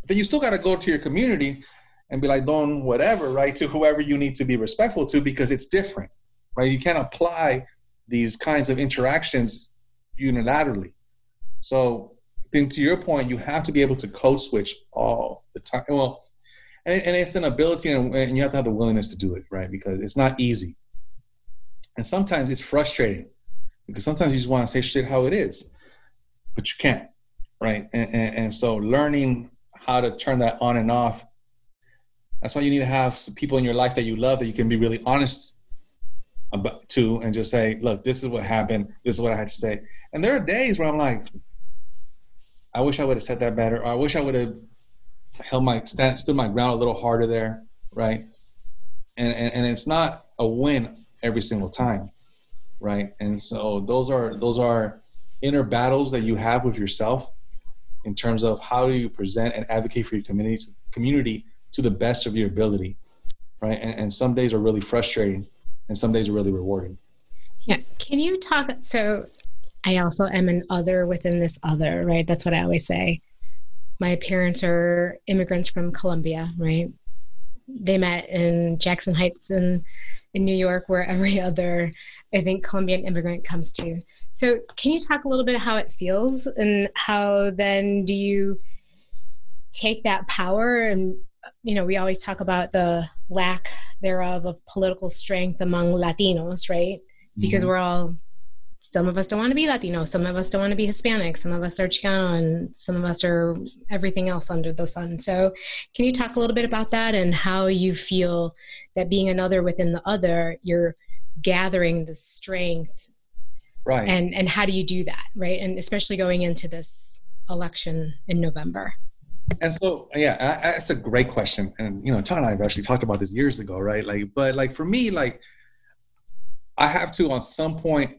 Speaker 10: But then you still got to go to your community and be like, don whatever, right, to whoever you need to be respectful to because it's different, right? You can't apply these kinds of interactions unilaterally. So, I think to your point, you have to be able to code switch all the time. Well, and, and it's an ability, and, and you have to have the willingness to do it, right? Because it's not easy, and sometimes it's frustrating because sometimes you just want to say shit how it is, but you can't, right? And, and, and so, learning how to turn that on and off. That's why you need to have some people in your life that you love that you can be really honest about to and just say, look, this is what happened. This is what I had to say. And there are days where I'm like, I wish I would have said that better. Or I wish I would have held my stand, stood my ground a little harder there, right? And, and and it's not a win every single time, right? And so those are those are inner battles that you have with yourself in terms of how do you present and advocate for your community community to the best of your ability, right? And, and some days are really frustrating, and some days are really rewarding.
Speaker 3: Yeah. Can you talk? So, I also am an other within this other, right? That's what I always say. My parents are immigrants from Colombia, right? They met in Jackson Heights in, in New York, where every other, I think, Colombian immigrant comes to. So, can you talk a little bit how it feels and how then do you take that power? And, you know, we always talk about the lack thereof of political strength among Latinos, right? Because mm-hmm. we're all some of us don't want to be Latino, some of us don't want to be Hispanic, some of us are Chicano, and some of us are everything else under the sun. So, can you talk a little bit about that and how you feel that being another within the other, you're gathering the strength,
Speaker 10: right?
Speaker 3: And and how do you do that, right? And especially going into this election in November.
Speaker 10: And so, yeah, that's a great question. And you know, Tom and I have actually talked about this years ago, right? Like, but like for me, like I have to on some point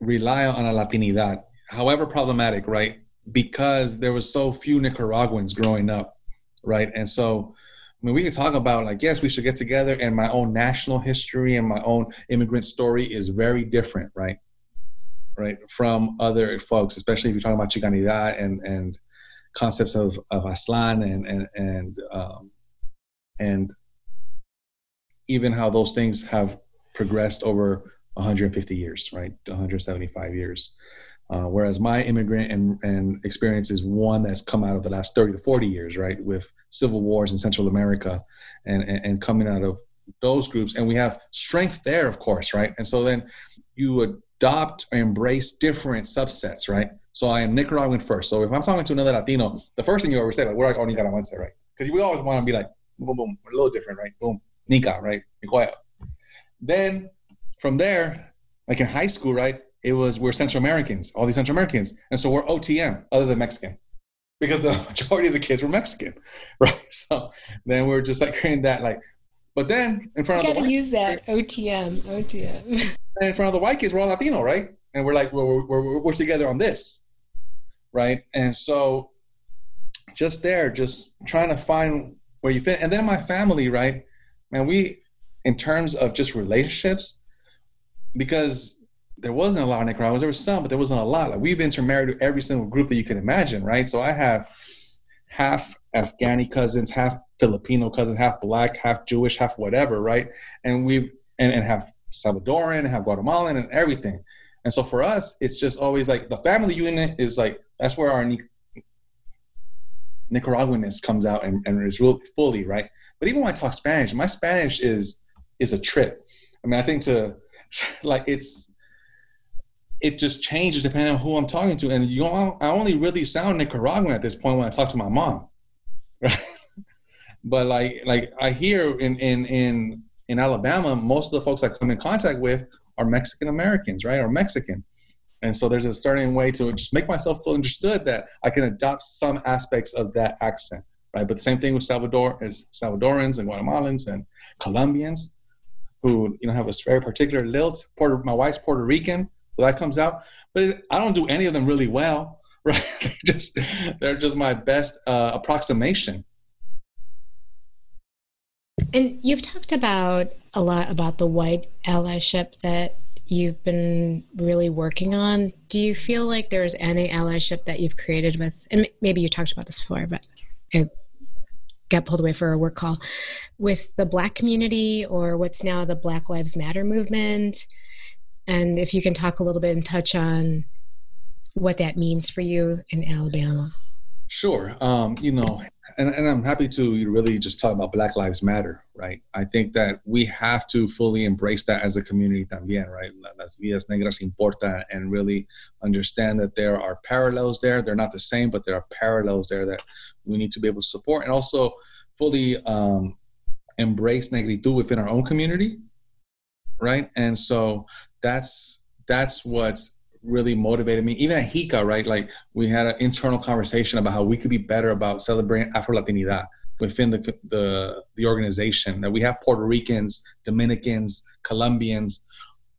Speaker 10: rely on a Latinidad, however problematic, right? Because there was so few Nicaraguans growing up, right? And so, I mean, we can talk about like, yes, we should get together, and my own national history and my own immigrant story is very different, right? Right from other folks, especially if you're talking about Chicanidad and and concepts of of Aztlán and and and um, and even how those things have progressed over 150 years, right? 175 years. Uh, whereas my immigrant and, and experience is one that's come out of the last 30 to 40 years, right? With civil wars in Central America and, and, and coming out of those groups. And we have strength there, of course, right? And so then you adopt or embrace different subsets, right? So I am Nicaraguan first. So if I'm talking to another Latino, the first thing you ever say, like, we're like, oh, Nicaraguense, right? Because we always want to be like, boom, boom, we're a little different, right? Boom, Nica, right? Then from there, like in high school, right? It was we're Central Americans, all these Central Americans, and so we're OTM, other than Mexican, because the majority of the kids were Mexican, right? So then we're just like creating that, like, but then in front
Speaker 3: you
Speaker 10: of
Speaker 3: gotta the use that OTM, OTM.
Speaker 10: And in front of the white kids, we're all Latino, right? And we're like, we're, we're, we're together on this, right? And so just there, just trying to find where you fit. And then my family, right? Man, we, in terms of just relationships, because there wasn't a lot of Nicaraguans. There was some, but there wasn't a lot. Like we've intermarried with every single group that you can imagine, right? So I have half Afghani cousins, half Filipino cousins, half black, half Jewish, half whatever, right? And we've and, and have Salvadoran, have Guatemalan, and everything. And so for us, it's just always like the family unit is like that's where our Nicaraguanness comes out and, and is really fully right. But even when I talk Spanish, my Spanish is is a trip. I mean, I think to like it's it just changes depending on who I'm talking to. And you know, I only really sound Nicaraguan at this point when I talk to my mom. Right? but like like I hear in in in in Alabama, most of the folks I come in contact with are Mexican Americans, right? Or Mexican. And so there's a certain way to just make myself feel understood that I can adopt some aspects of that accent, right? But the same thing with Salvador as Salvadorans and Guatemalans and Colombians who you know have a very particular lilt. Puerto, my wife's Puerto Rican, so that comes out. But I don't do any of them really well, right? they're just they're just my best uh, approximation.
Speaker 3: And you've talked about a lot about the white allyship that you've been really working on. Do you feel like there's any allyship that you've created with, and maybe you talked about this before, but I got pulled away for a work call with the Black community or what's now the Black Lives Matter movement. And if you can talk a little bit and touch on what that means for you in Alabama.
Speaker 10: Sure. Um, you know, and, and I'm happy to really just talk about Black Lives Matter, right? I think that we have to fully embrace that as a community también, right? Las vidas negras importa and really understand that there are parallels there. They're not the same, but there are parallels there that we need to be able to support and also fully um, embrace negritud within our own community, right? And so that's that's what's really motivated me. Even at HICA, right? Like we had an internal conversation about how we could be better about celebrating Afro Latinidad within the, the the organization. That we have Puerto Ricans, Dominicans, Colombians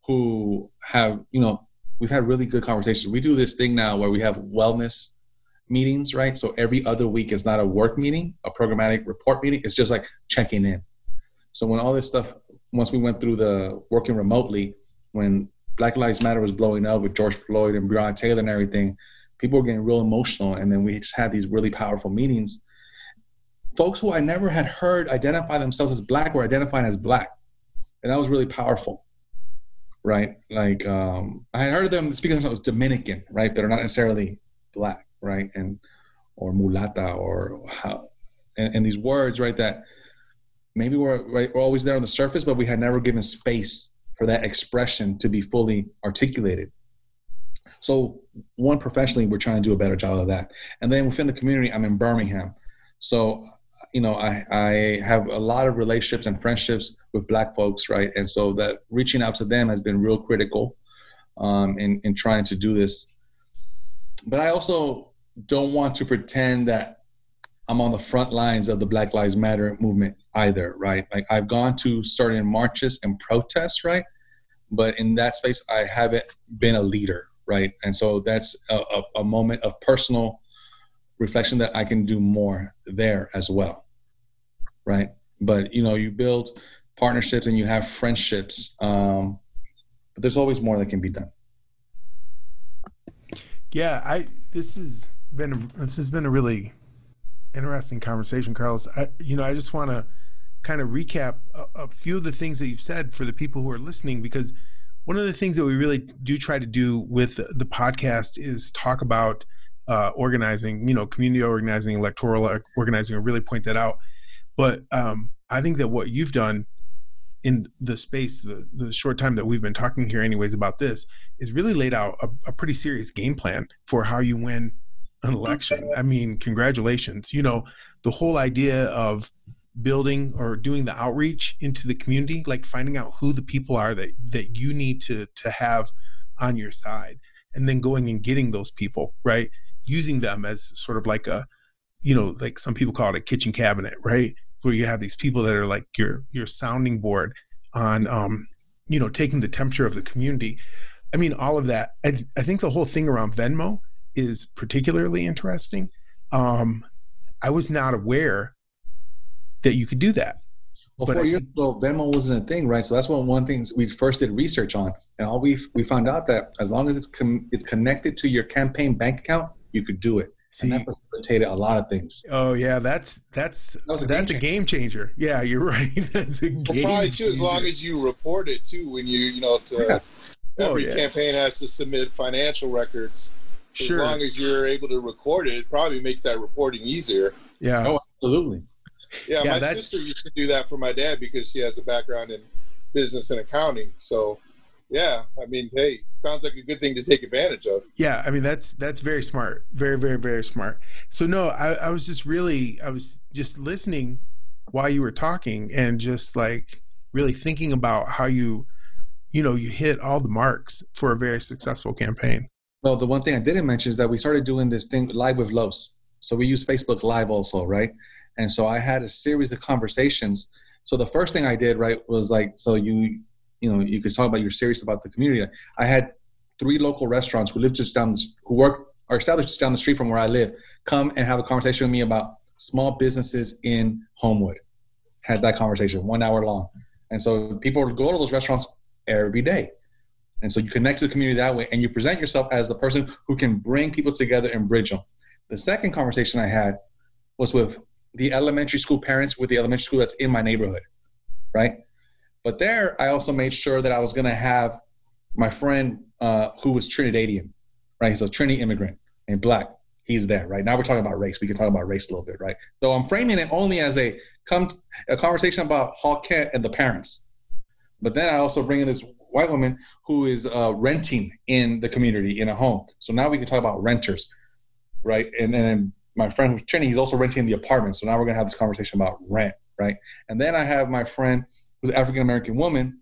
Speaker 10: who have, you know, we've had really good conversations. We do this thing now where we have wellness meetings, right? So every other week is not a work meeting, a programmatic report meeting. It's just like checking in. So when all this stuff, once we went through the working remotely, when Black Lives Matter was blowing up with George Floyd and Breonna Taylor and everything, people were getting real emotional. And then we just had these really powerful meetings. Folks who I never had heard identify themselves as black were identifying as black. And that was really powerful. Right. Like um, I had heard them speaking themselves Dominican, right? But are not necessarily black, right? And or mulata or how and, and these words, right, that maybe we're right, we're always there on the surface, but we had never given space for that expression to be fully articulated. So, one professionally, we're trying to do a better job of that. And then within the community, I'm in Birmingham. So, you know, I, I have a lot of relationships and friendships with Black folks, right? And so that reaching out to them has been real critical um, in, in trying to do this. But I also don't want to pretend that I'm on the front lines of the Black Lives Matter movement either, right? Like I've gone to certain marches and protests, right? But in that space, I haven't been a leader, right? And so that's a, a, a moment of personal reflection that I can do more there as well, right? But you know, you build partnerships and you have friendships, um, but there's always more that can be done.
Speaker 5: Yeah, I this has been this has been a really interesting conversation, Carlos. I, you know, I just want to kind of recap a, a, few of the things that you've said for the people who are listening, because one of the things that we really do try to do with the podcast is talk about uh, organizing, you know, community organizing, electoral organizing, and really point that out. But um, I think that what you've done in the space, the, the, short time that we've been talking here, anyways, about this, is really laid out a, a pretty serious game plan for how you win an election. I mean, congratulations. You know, the whole idea of building or doing the outreach into the community, like finding out who the people are that that you need to to have on your side, and then going and getting those people, right? Using them as sort of like a, you know, like some people call it a kitchen cabinet, right? Where you have these people that are like your your sounding board on, um, you know, taking the temperature of the community. I mean, all of that. I, I think the whole thing around Venmo is particularly interesting. Um, I was not aware that you could do that.
Speaker 10: Well, but four years ago, Venmo wasn't a thing, right? So that's one one things we first did research on, and all we we found out that as long as it's com- it's connected to your campaign bank account, you could do it. See, and that facilitated a lot of things.
Speaker 5: Oh yeah, that's that's that that's a game changer. Yeah, you're right. that's a game.
Speaker 6: Well, probably too, as long as you report it too. When you you know to yeah. every oh, yeah. campaign has to submit financial records Sure. As long as you're able to record it, it probably makes that reporting easier.
Speaker 5: Yeah.
Speaker 10: Oh, absolutely.
Speaker 6: Yeah, yeah my sister used to do that for my dad because she has a background in business and accounting. So, yeah, I mean, hey, sounds like a good thing to take advantage of.
Speaker 5: Yeah, I mean that's that's very smart, very very very smart. So no, I, I was just really I was just listening while you were talking and just like really thinking about how you you know you hit all the marks for a very successful campaign.
Speaker 10: Well, the one thing I didn't mention is that we started doing this thing live with Los. So we use Facebook Live also, right? And so I had a series of conversations. So the first thing I did, right, was like, so you, you know, you could talk about you're serious about the community. I had three local restaurants who live just down, who work are established just down the street from where I live, come and have a conversation with me about small businesses in Homewood. Had that conversation one hour long, and so people would go to those restaurants every day. And so you connect to the community that way and you present yourself as the person who can bring people together and bridge them. The second conversation I had was with the elementary school parents with the elementary school that's in my neighborhood, right? But there, I also made sure that I was going to have my friend uh, who was Trinidadian, right? He's a Trinity immigrant and black. He's there, right? Now we're talking about race. We can talk about race a little bit, right? So I'm framing it only as a come a conversation about Hawk Kent and the parents. But then I also bring in this white woman who is uh, renting in the community in a home. So now we can talk about renters, right? And then my friend who's Trini, he's also renting the apartment. So now we're gonna have this conversation about rent, right? And then I have my friend who's an African American woman,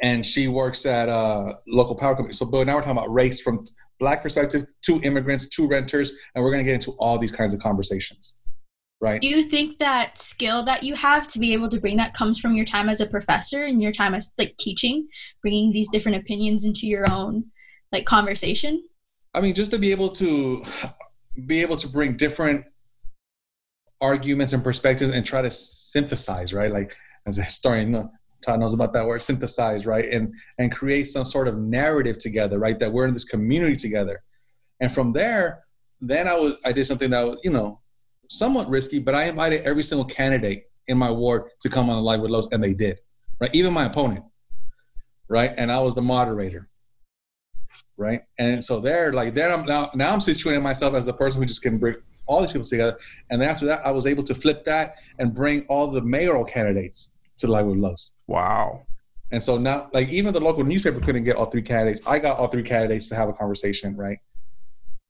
Speaker 10: and she works at a local power company. So, but now we're talking about race from black perspective, to immigrants, to renters, and we're gonna get into all these kinds of conversations, right?
Speaker 4: Do you think that skill that you have to be able to bring that comes from your time as a professor and your time as like teaching, bringing these different opinions into your own like conversation?
Speaker 10: I mean, just to be able to be able to bring different arguments and perspectives and try to synthesize, right? Like as a historian, Todd knows about that word, synthesize, right? And and create some sort of narrative together, right? That we're in this community together. And from there, then I was I did something that was, you know, somewhat risky, but I invited every single candidate in my ward to come on the live with Los, and they did, right? Even my opponent, right? And I was the moderator, right? And so there, like there, I'm now now I'm situating myself as the person who just can bring all these people together. And after that, I was able to flip that and bring all the mayoral candidates to the live with
Speaker 5: Wow.
Speaker 10: And so now, like even the local newspaper couldn't get all three candidates. I got all three candidates to have a conversation, right?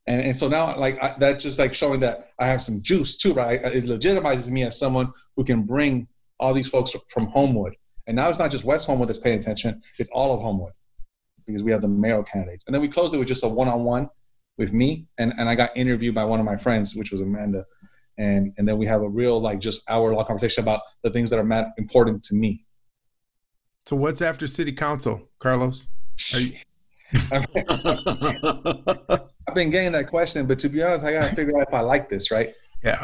Speaker 10: And, and so now, like I, that's just like showing that I have some juice too, right? It legitimizes me as someone who can bring all these folks from Homewood. And now it's not just West Homewood that's paying attention; it's all of Homewood because we have the mayoral candidates. And then we closed it with just a one-on-one with me, and and I got interviewed by one of my friends, which was Amanda. And and then we have a real like just hour long conversation about the things that are important to me.
Speaker 5: So what's after city council, Carlos? You-
Speaker 10: I've been getting that question, but to be honest, I gotta figure out if I like this, right?
Speaker 5: Yeah.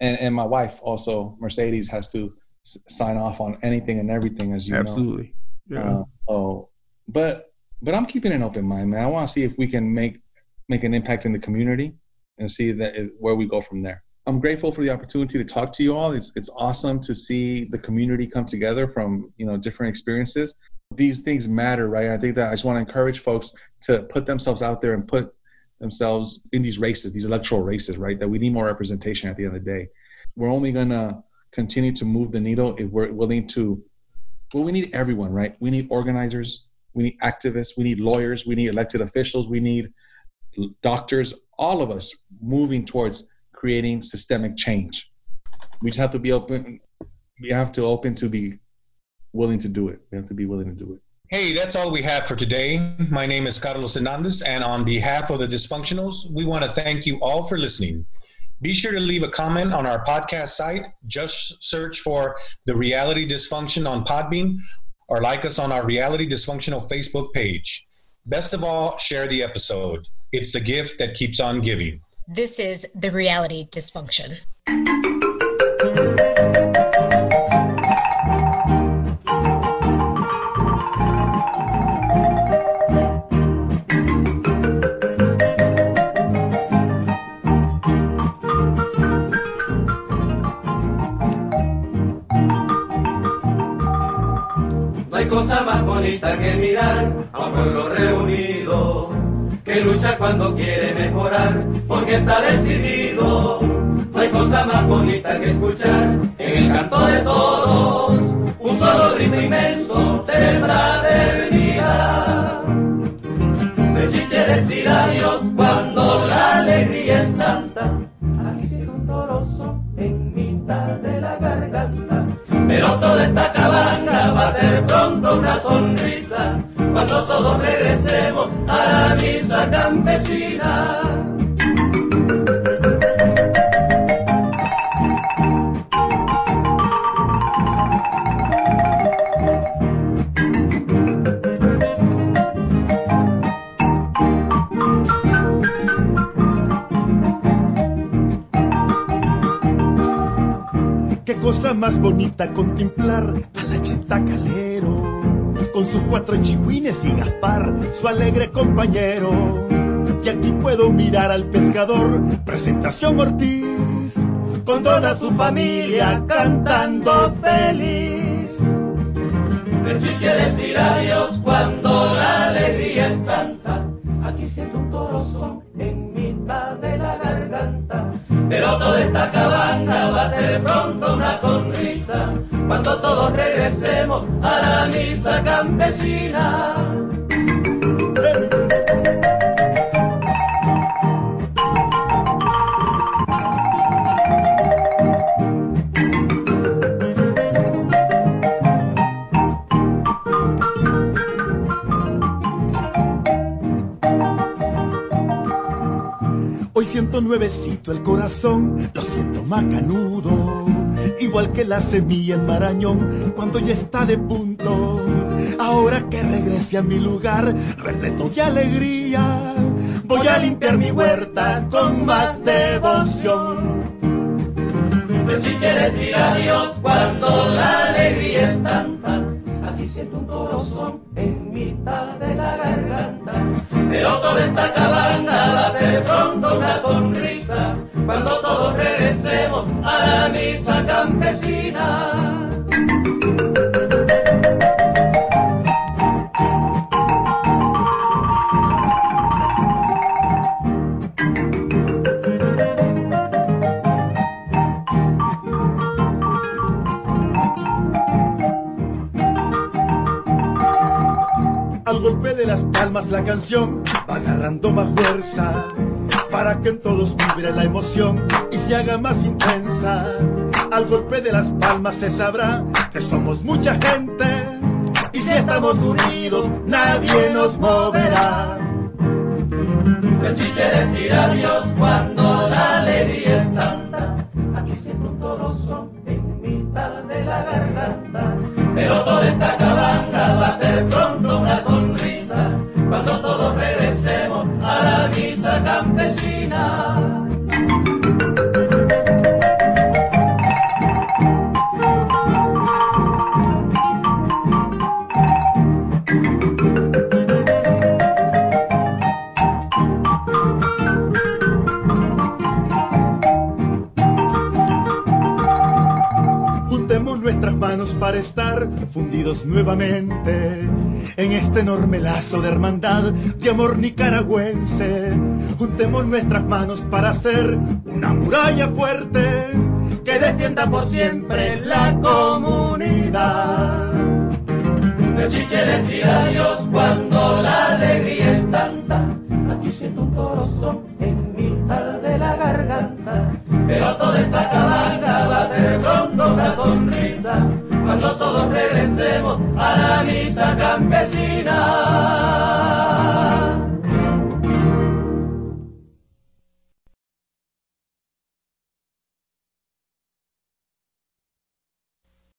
Speaker 10: And and my wife also, Mercedes, has to s- sign off on anything and everything, as you
Speaker 5: Absolutely.
Speaker 10: know. Absolutely.
Speaker 5: Yeah.
Speaker 10: Uh, oh, but but I'm keeping an open mind, man. I want to see if we can make make an impact in the community and see that it, where we go from there. I'm grateful for the opportunity to talk to you all. It's it's awesome to see the community come together from you know different experiences. These things matter, right? I think that I just want to encourage folks to put themselves out there and put themselves in these races, these electoral races, right? That we need more representation at the end of the day. We're only gonna continue to move the needle if we're willing to. Well, we need everyone, right? We need organizers, we need activists, we need lawyers, we need elected officials, we need doctors, all of us moving towards creating systemic change. We just have to be open. We have to open to be willing to do it. We have to be willing to do it.
Speaker 8: Hey, that's all we have for today. My name is Carlos Hernandez, and on behalf of the Dysfunctionals, we want to thank you all for listening. Be sure to leave a comment on our podcast site. Just search for The Reality Dysfunction on Podbean or like us on our Reality Dysfunctional Facebook page. Best of all, share the episode. It's the gift that keeps on giving.
Speaker 12: This is the reality dysfunction.
Speaker 13: Bonita que mirar a un pueblo reunido, que lucha cuando quiere mejorar, porque está decidido. No hay cosa más bonita que escuchar en el canto de todos, un solo grito inmenso de fraternidad. De chiste decir adiós cuando Pero toda esta cabaña va a ser pronto una sonrisa cuando todos regresemos a la misa campesina.
Speaker 14: Cosa más bonita contemplar a la cheta calero, con sus cuatro chihuines y Gaspar, su alegre compañero. Y aquí puedo mirar al pescador, presentación Ortiz, con toda su familia cantando feliz.
Speaker 13: El chiche decir adiós cuando la alegría es tanta. Aquí siento un torozón en mitad de la garganta. Pero toda esta cabaña ser pronto una sonrisa cuando todos regresemos a la misa campesina.
Speaker 14: Siento nuevecito el corazón, lo siento macanudo, igual que la semilla en Marañón cuando ya está de punto. Ahora que regrese a mi lugar, repleto de alegría, voy a limpiar mi huerta con más devoción.
Speaker 13: El chiche decir adiós cuando la alegría es tanta. Aquí siento un torozón Pero toda esta cabaña va a ser pronto una sonrisa cuando todos regresemos a la misa campesina.
Speaker 14: Al golpe de las palmas la canción agarrando más fuerza para que en todos vibre la emoción y se haga más intensa. Al golpe de las palmas se sabrá que somos mucha gente y si estamos unidos nadie nos moverá.
Speaker 13: El chiche decir adiós cuando la alegría es
Speaker 14: fundidos nuevamente en este enorme lazo de hermandad de amor nicaragüense. Juntemos nuestras manos para hacer una muralla fuerte que defienda por siempre la comunidad.
Speaker 13: El chiche decir adiós cuando la alegría es tanta. Aquí siento un torozón en mitad de la garganta. Pero toda esta cabaña va a ser pronto una sonrisa cuando todos regresemos a la misa campesina.